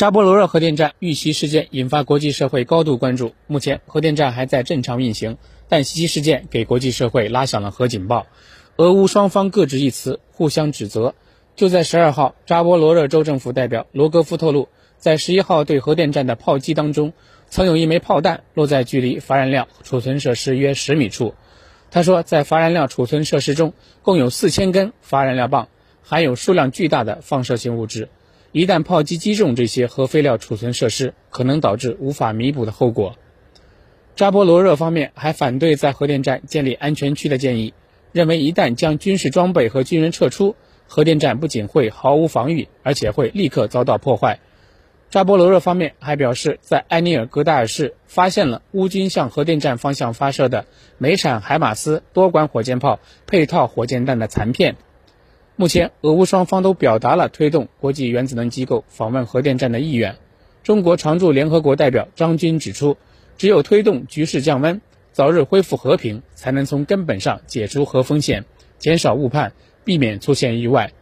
扎波罗热核电站遇袭事件引发国际社会高度关注。目前，核电站还在正常运行，但袭击事件给国际社会拉响了核警报。俄乌双方各执一词，互相指责。就在十二号，扎波罗热州政府代表罗戈夫透露，在十一号对核电站的炮击当中，曾有一枚炮弹落在距离乏燃料储存设施约十米处。他说，在乏燃料储存设施中，共有四千根乏燃料棒，含有数量巨大的放射性物质。一旦炮击击中这些核废料储存设施，可能导致无法弥补的后果。扎波罗热方面还反对在核电站建立安全区的建议，认为一旦将军事装备和军人撤出，核电站不仅会毫无防御，而且会立刻遭到破坏。扎波罗热方面还表示，在埃尼尔戈达尔市发现了乌军向核电站方向发射的美产海马斯多管火箭炮配套火箭弹的残片。目前，俄乌双方都表达了推动国际原子能机构访问核电站的意愿。中国常驻联合国代表张军指出，只有推动局势降温，早日恢复和平，才能从根本上解除核风险，减少误判，避免出现意外。